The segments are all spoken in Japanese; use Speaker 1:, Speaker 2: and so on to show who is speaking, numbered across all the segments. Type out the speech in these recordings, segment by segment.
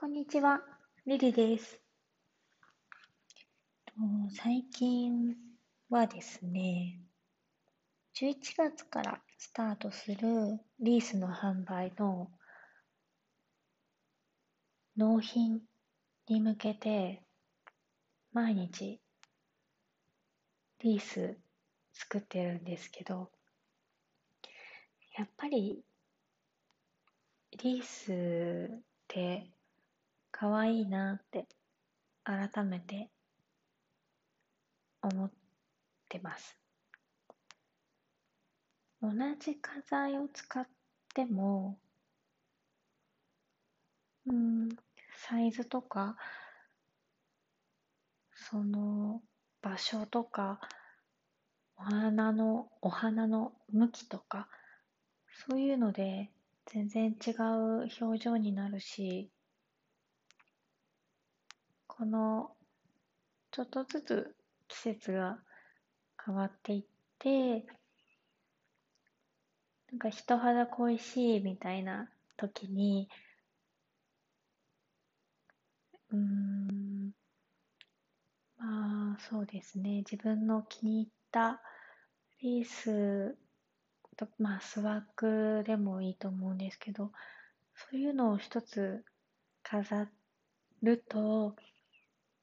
Speaker 1: こんにちは、リリです。最近はですね、11月からスタートするリースの販売の納品に向けて毎日リース作ってるんですけど、やっぱりリースって可愛いなって改めて思ってます。同じ花材を使っても、うん、サイズとか、その場所とか、お花の、お花の向きとか、そういうので全然違う表情になるし、このちょっとずつ季節が変わっていってなんか人肌恋しいみたいな時にうんまあそうですね。自分の気に入ったリースとまあスワッグでもいいと思うんですけどそういうのを一つ飾ると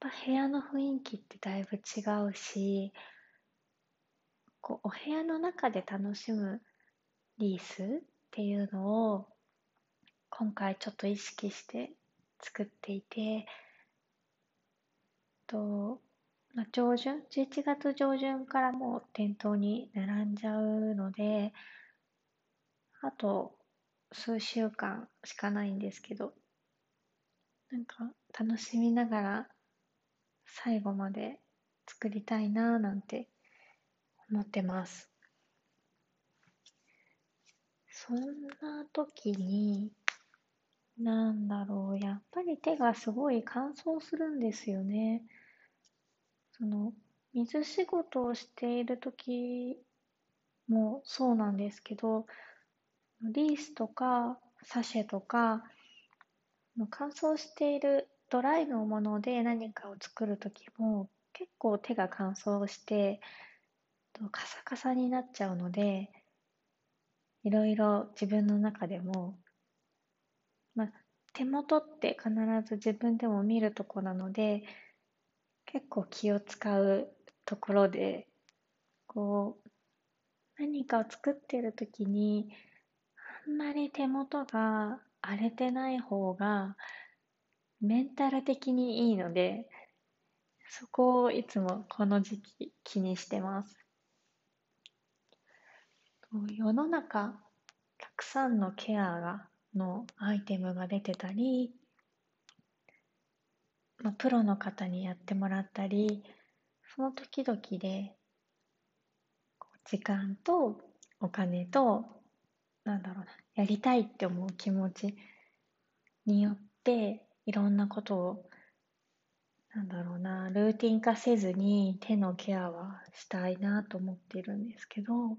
Speaker 1: ぱ部屋の雰囲気ってだいぶ違うしこうお部屋の中で楽しむリースっていうのを今回ちょっと意識して作っていてと、まあ、上旬11月上旬からもう店頭に並んじゃうのであと数週間しかないんですけどなんか楽しみながら最後まで作りたいなぁなんて思ってます。そんな時に、なんだろう、やっぱり手がすごい乾燥するんですよね。その、水仕事をしている時もそうなんですけど、リースとかサシェとか、乾燥しているドライのもので何かを作る時も結構手が乾燥してカサカサになっちゃうのでいろいろ自分の中でも、まあ、手元って必ず自分でも見るとこなので結構気を使うところでこう何かを作ってる時にあんまり手元が荒れてない方がメンタル的にいいので、そこをいつもこの時期気にしてます。世の中、たくさんのケアがのアイテムが出てたり、まあ、プロの方にやってもらったり、その時々で、時間とお金と、なんだろうな、やりたいって思う気持ちによって、いろんなことをなんだろうなルーティン化せずに手のケアはしたいなと思ってるんですけど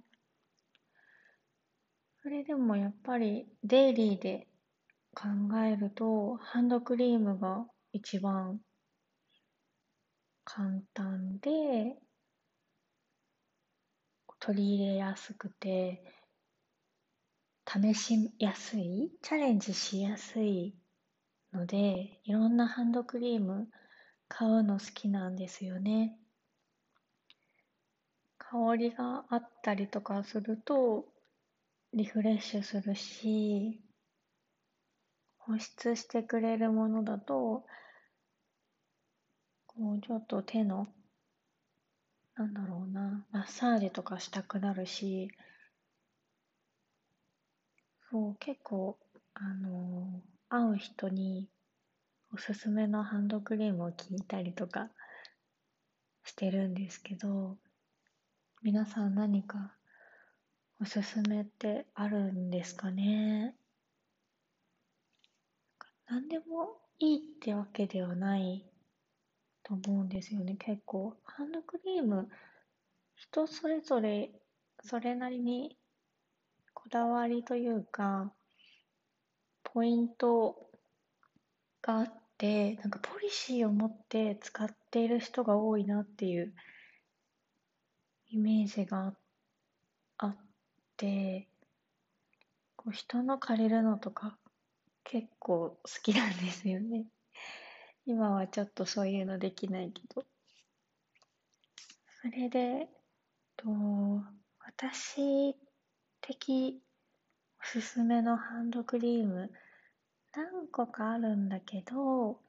Speaker 1: それでもやっぱりデイリーで考えるとハンドクリームが一番簡単で取り入れやすくて試しやすいチャレンジしやすいので、いろんなハンドクリーム買うの好きなんですよね。香りがあったりとかするとリフレッシュするし、保湿してくれるものだと、こうちょっと手の、なんだろうな、マッサージとかしたくなるし、そう、結構、あのー会う人におすすめのハンドクリームを聞いたりとかしてるんですけど皆さん何かおすすめってあるんですかね？何でもいいってわけではないと思うんですよね。結構ハンドクリーム人それぞれそれなりにこだわりというかポイントがあって、なんかポリシーを持って使っている人が多いなっていうイメージがあって、こう人の借りるのとか結構好きなんですよね。今はちょっとそういうのできないけど。それで、と私的すすめのハンドクリーム。何個かあるんだけど、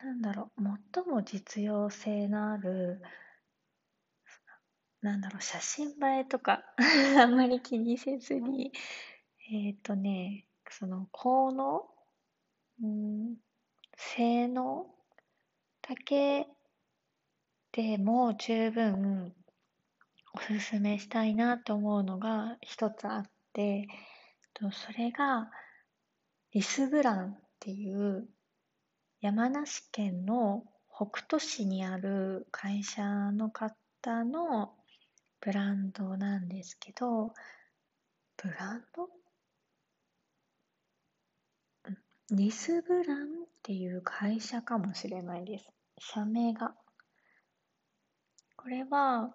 Speaker 1: なんだろう、最も実用性のある、なんだろう、写真映えとか あんまり気にせずに、えっ、ー、とね、その効能、うん、性能だけでも十分おすすめしたいなと思うのが一つあって、それがリスブランっていう山梨県の北杜市にある会社の方のブランドなんですけど、ブランド？リスブランっていう会社かもしれないです。社名が。これは、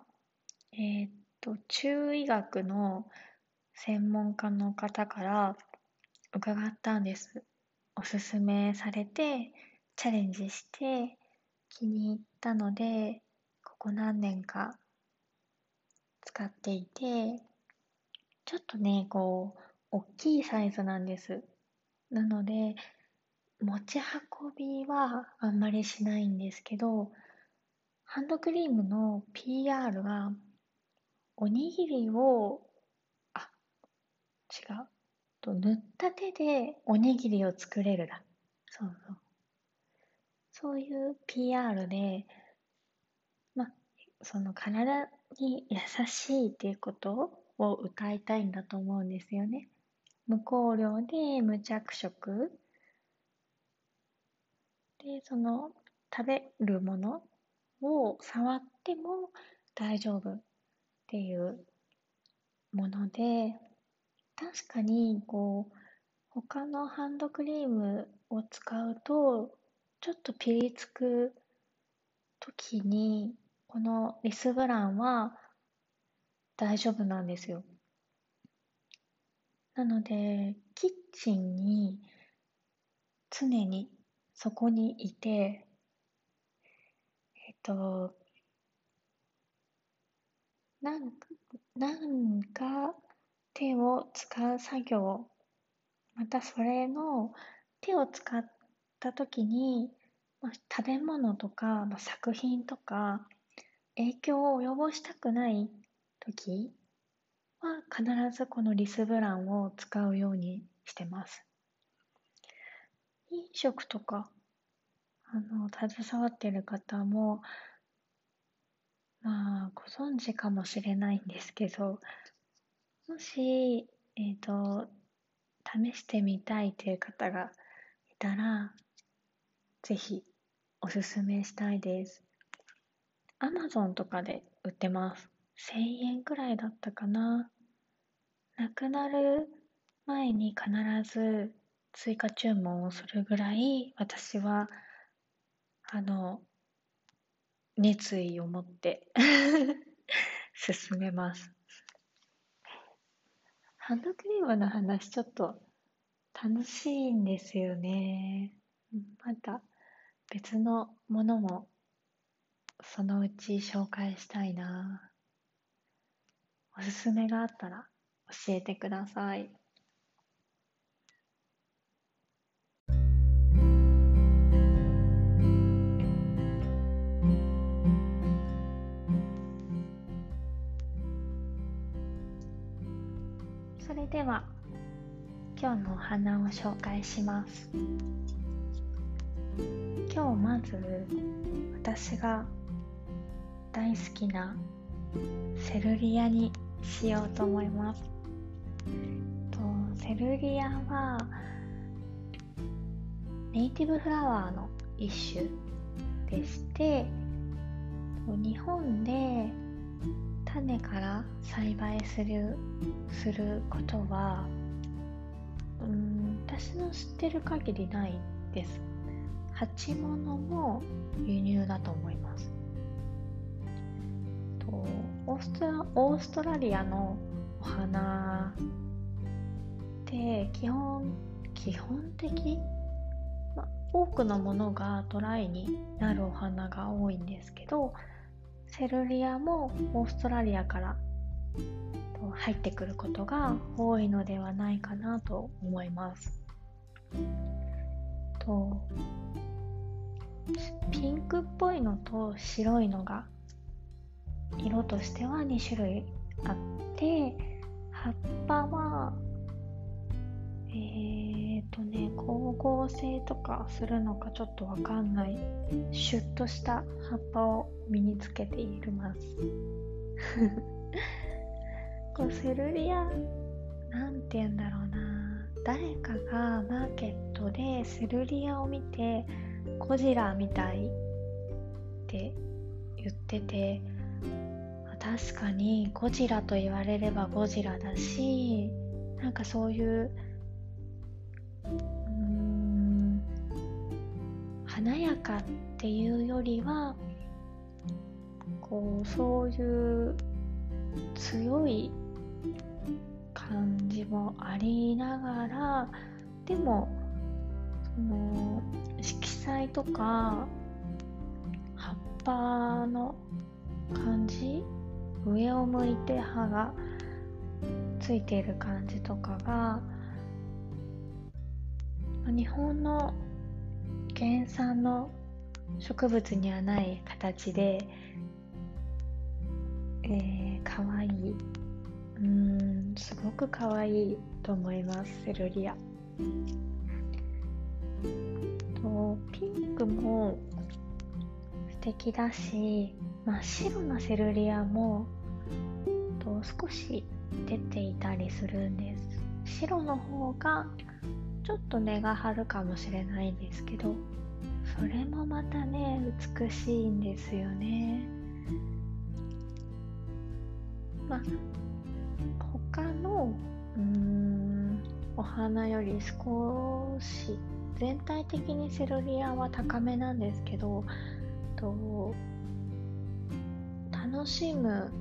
Speaker 1: えー、っと、中医学の専門家の方から伺ったんです。おすすめされて、チャレンジして気に入ったので、ここ何年か使っていて、ちょっとね、こう、大きいサイズなんです。なので、持ち運びはあんまりしないんですけど、ハンドクリームの PR が、おにぎりを、違う。と塗った手でおにぎりを作れるだ。そうそう。そういう PR で、ま、その体に優しいっていうことを歌いたいんだと思うんですよね。無香料で無着色でその食べるものを触っても大丈夫っていうもので確かにこう他のハンドクリームを使うとちょっとピリつく時にこのリスブランは大丈夫なんですよ。なので、キッチンに常にそこにいて、えっと、なんなんか手を使う作業、またそれの手を使った時に、ま、食べ物とか、ま、作品とか影響を及ぼしたくない時は必ずこのリスブランを使うようにしてます。飲食とか、あの、携わってる方も、まあ、ご存知かもしれないんですけど、もし、えっ、ー、と、試してみたいという方がいたら、ぜひおすすめしたいです。アマゾンとかで売ってます。1000円くらいだったかな。亡くなる前に必ず追加注文をするぐらい私はあの熱意を持って 進めます。ハンドクリームの話ちょっと楽しいんですよね。また別のものもそのうち紹介したいな。おすすめがあったら教えてください。れでは今日のお花を紹介します今日まず私が大好きなセルリアにしようと思います。とセルリアはネイティブフラワーの一種でして日本で種から栽培するすることはうん私の知ってる限りないです。鉢物も輸入だと思います。とオーストラオーストラリアのお花って基本基本的、ま、多くのものがドライになるお花が多いんですけどセルリアもオーストラリアから入ってくることが多いのではないかなと思います。とピンクっぽいのと白いのが色としては2種類あって合成とかするのかちょっとわかんない。シュッとした葉っぱを身につけています。こうセルリアなんて言うんだろうな。誰かがマーケットでセルリアを見てゴジラみたいって言ってて確かにゴジラと言われればゴジラだしなんかそういう華やかっていうよりはこうそういう強い感じもありながらでもその色彩とか葉っぱの感じ上を向いて葉がついている感じとかが日本の原産の植物にはない形で、えー、かわい。いうんすごくかわいいと思いますセルリア。とピンクも素敵だし真っ白なセルリアもと少し出ていたりするんです。白の方がちょっと根が張るかもしれないんですけどそれもまたね美しいんですよね。まあ他のうーんお花より少し全体的にセルリアは高めなんですけどと楽しむ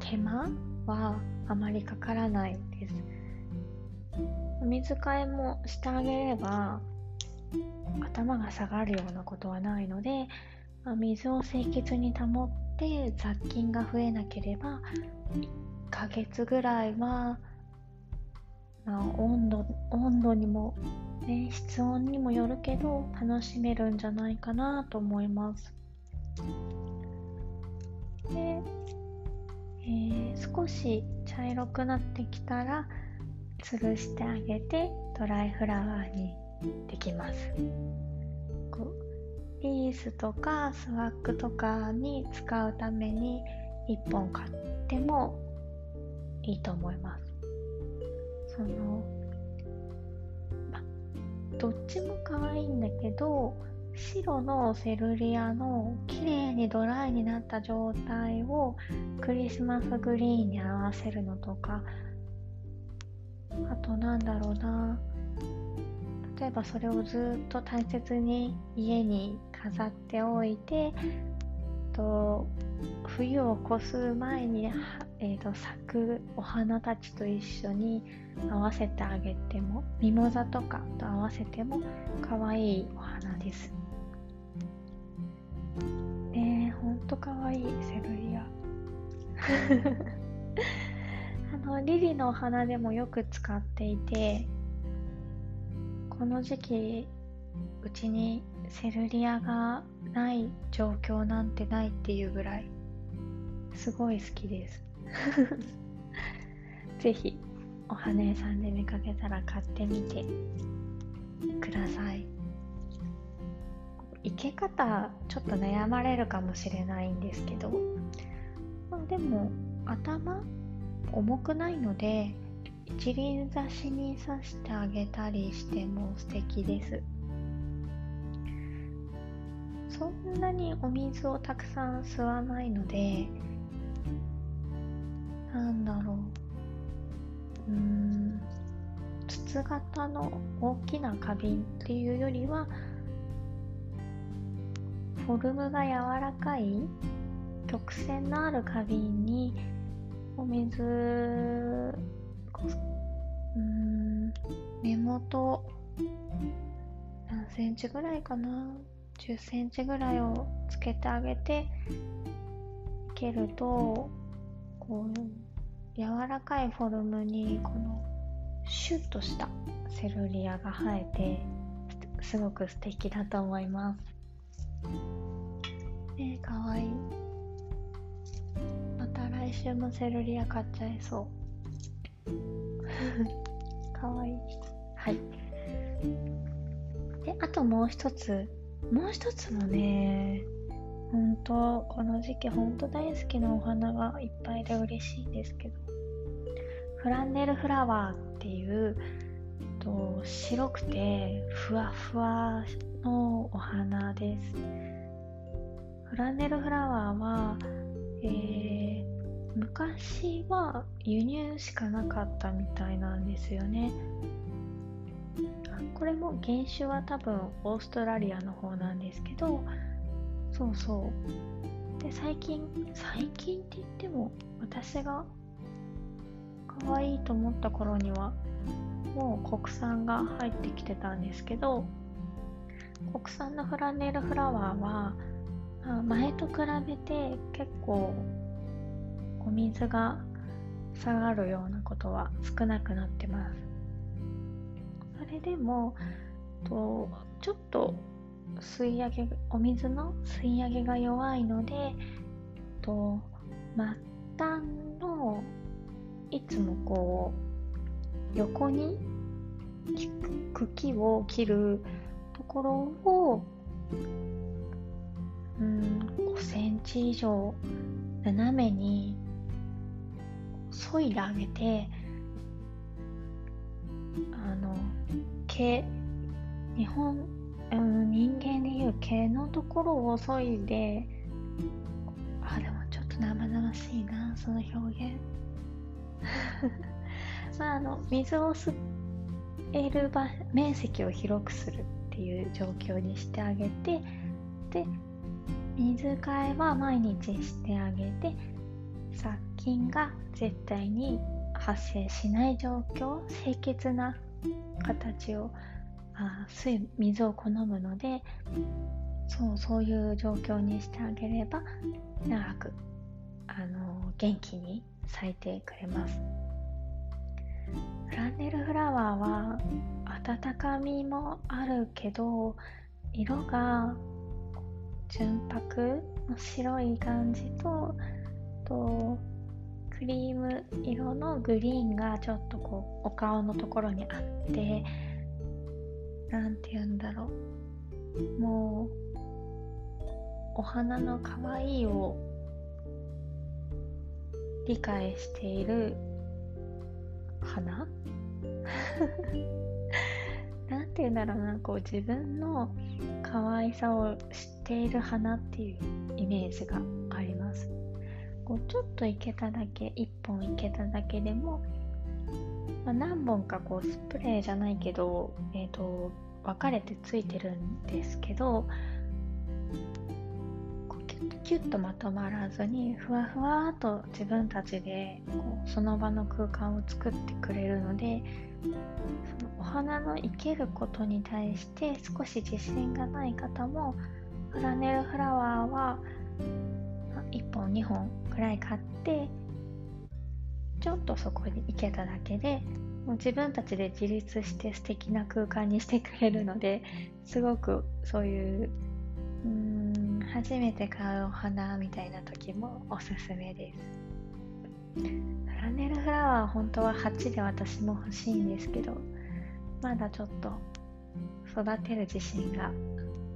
Speaker 1: 手間はあまりかからないです。お水替えもしてあげれば頭が下がるようなことはないので、まあ、水を清潔に保って雑菌が増えなければ1ヶ月ぐらいは、まあ、温度温度にも、ね、室温にもよるけど楽しめるんじゃないかなと思います。で、えー、少し茶色くなってきたら吊るしてあげてドライフラワーにできます。こうリースとかスワッグとかに使うために1本買ってもいいと思います。その、ま、どっちも可愛いんだけど白のセルリアの綺麗にドライになった状態をクリスマスグリーンに合わせるのとかあとなんだろうな。例えばそれをずっと大切に家に飾っておいてと冬を越す前に、えーと、咲くお花たちと一緒に合わせてあげてもミモザとかと合わせても可愛いお花です。ねえほんと可愛いセルリア。のリリのお花でもよく使っていてこの時期うちにセルリアがない状況なんてないっていうぐらいすごい好きです。ぜひお花屋さんで見かけたら買ってみてください。生け方ちょっと悩まれるかもしれないんですけど、ま、でも頭重くないので一輪挿しに刺してあげたりしても素敵です。そんなにお水をたくさん吸わないのでなんだろう。うん。筒型の大きな花瓶っていうよりはフォルムが柔らかい曲線のある花瓶にお水うん根元何センチぐらいかな？10センチぐらいをつけてあげていけるとこう柔らかいフォルムにこのシュッとしたセルリアが生えてすごく素敵だと思います。えー、かわいい。来週もセルリア買っちゃいそう。かわいい。はい。であともう一つ。もう一つもね本当この時期本当大好きなお花がいっぱいで嬉しいんですけど。フランネルフラワーっていうと白くてふわふわのお花です。フランネルフラワーは、えー、昔は輸入しかなかったみたいなんですよね。これも原種は多分オーストラリアの方なんですけどそうそう。で最近最近って言っても私が可愛いと思った頃にはもう国産が入ってきてたんですけど国産のフランネルフラワーは前と比べて結構お水が下がるようなことは少なくなってます。それでもとちょっと吸い上げお水の吸い上げが弱いのでと末端のいつもこう横に茎を切るところをうん5センチ以上斜めに削いであげてあの毛日本、うん、人間でいう毛のところを削いであでもちょっと生々しいなその表現。まああの水を吸える場面積を広くするっていう状況にしてあげてで水替えは毎日してあげて殺菌が絶対に発生しない状況清潔な形をあ水水を好むのでそうそういう状況にしてあげれば長くあの元気に咲いてくれます。フランネルフラワーは温かみもあるけど色が純白の白い感じととクリーム色のグリーンがちょっとこうお顔のところにあってなんて言うんだろう。もうお花の可愛いを理解している花？なんて言うんだろうなこう自分の可愛さを知っている花っていうイメージがあります。こうちょっといけただけ1本いけただけでも、まあ、何本かこうスプレーじゃないけど、えーと、分かれてついてるんですけどキュッとまとまらずにふわふわっと自分たちでこうその場の空間を作ってくれるのでそのお花の生けることに対して少し自信がない方もフラネルフラワーは1本2本くらい買ってちょっとそこに行けただけでもう自分たちで自立して素敵な空間にしてくれるのですごくそういううん初めて買うお花みたいな時もおすすめです。フラネルフラワー本当は8で私も欲しいんですけどまだちょっと育てる自信が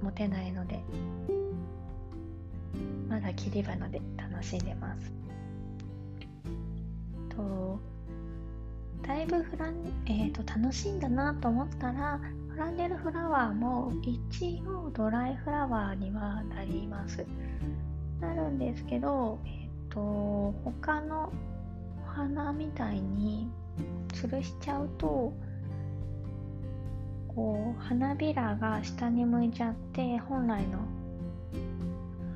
Speaker 1: 持てないのでまだ切り花で楽しんでます。とだいぶフラン、えーと、楽しんだなと思ったらフランネルフラワーも一応ドライフラワーにはなります。なるんですけど、えっ、ー、と他のお花みたいに吊るしちゃうとこう花びらが下に向いちゃって本来の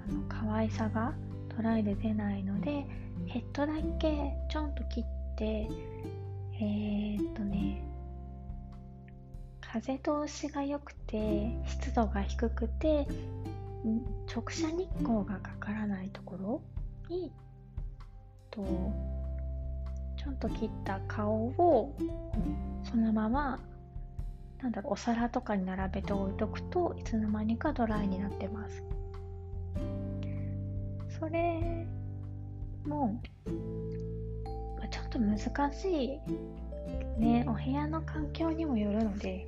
Speaker 1: あの可愛さがトライで出ないのでヘッドだけちょんと切ってえー、っとね風通しが良くて湿度が低くて直射日光がかからないところにとちょんと切った顔をそのままなんだろうお皿とかに並べて置いとくといつの間にかドライになってます。それもちょっと難しいね。お部屋の環境にもよるので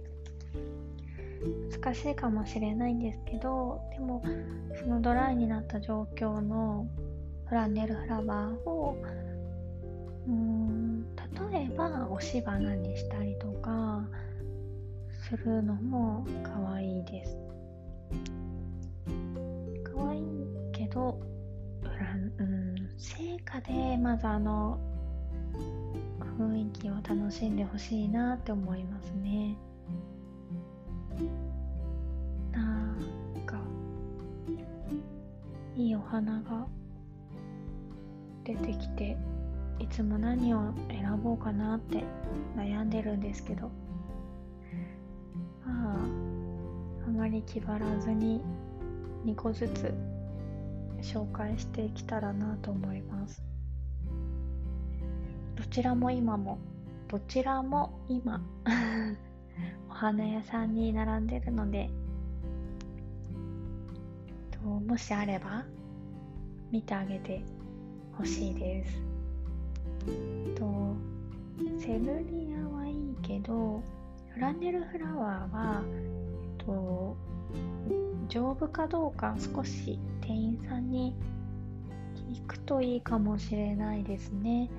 Speaker 1: 難しいかもしれないんですけどでもそのドライになった状況のフランネルフラワーをうん例えば押し花にしたりとかするのも可愛いです。可愛いけどうん成果でまずあの雰囲気を楽しんでほしいなって思いますね。なんかいいお花が出てきていつも何を選ぼうかなって悩んでるんですけど。まああまり気張らずに2個ずつ紹介していけたらなと思います。どちらも今も。どちらも今。お花屋さんに並んでるので。ともしあれば見てあげてほしいです。とセルリアはいいけどフランネルフラワーは、えっと、丈夫かどうか少し店員さんに聞くといいかもしれないですね。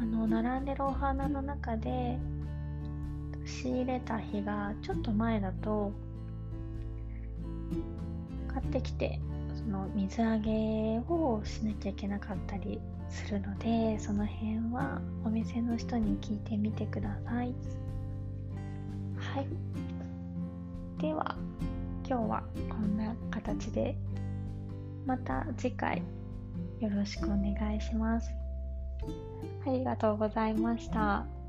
Speaker 1: あの並んでるお花の中で仕入れた日がちょっと前だと買ってきてその水揚げをしなきゃいけなかったりするのでその辺はお店の人に聞いてみてください。はい。では今日はこんな形でまた次回よろしくお願いしますありがとうございました。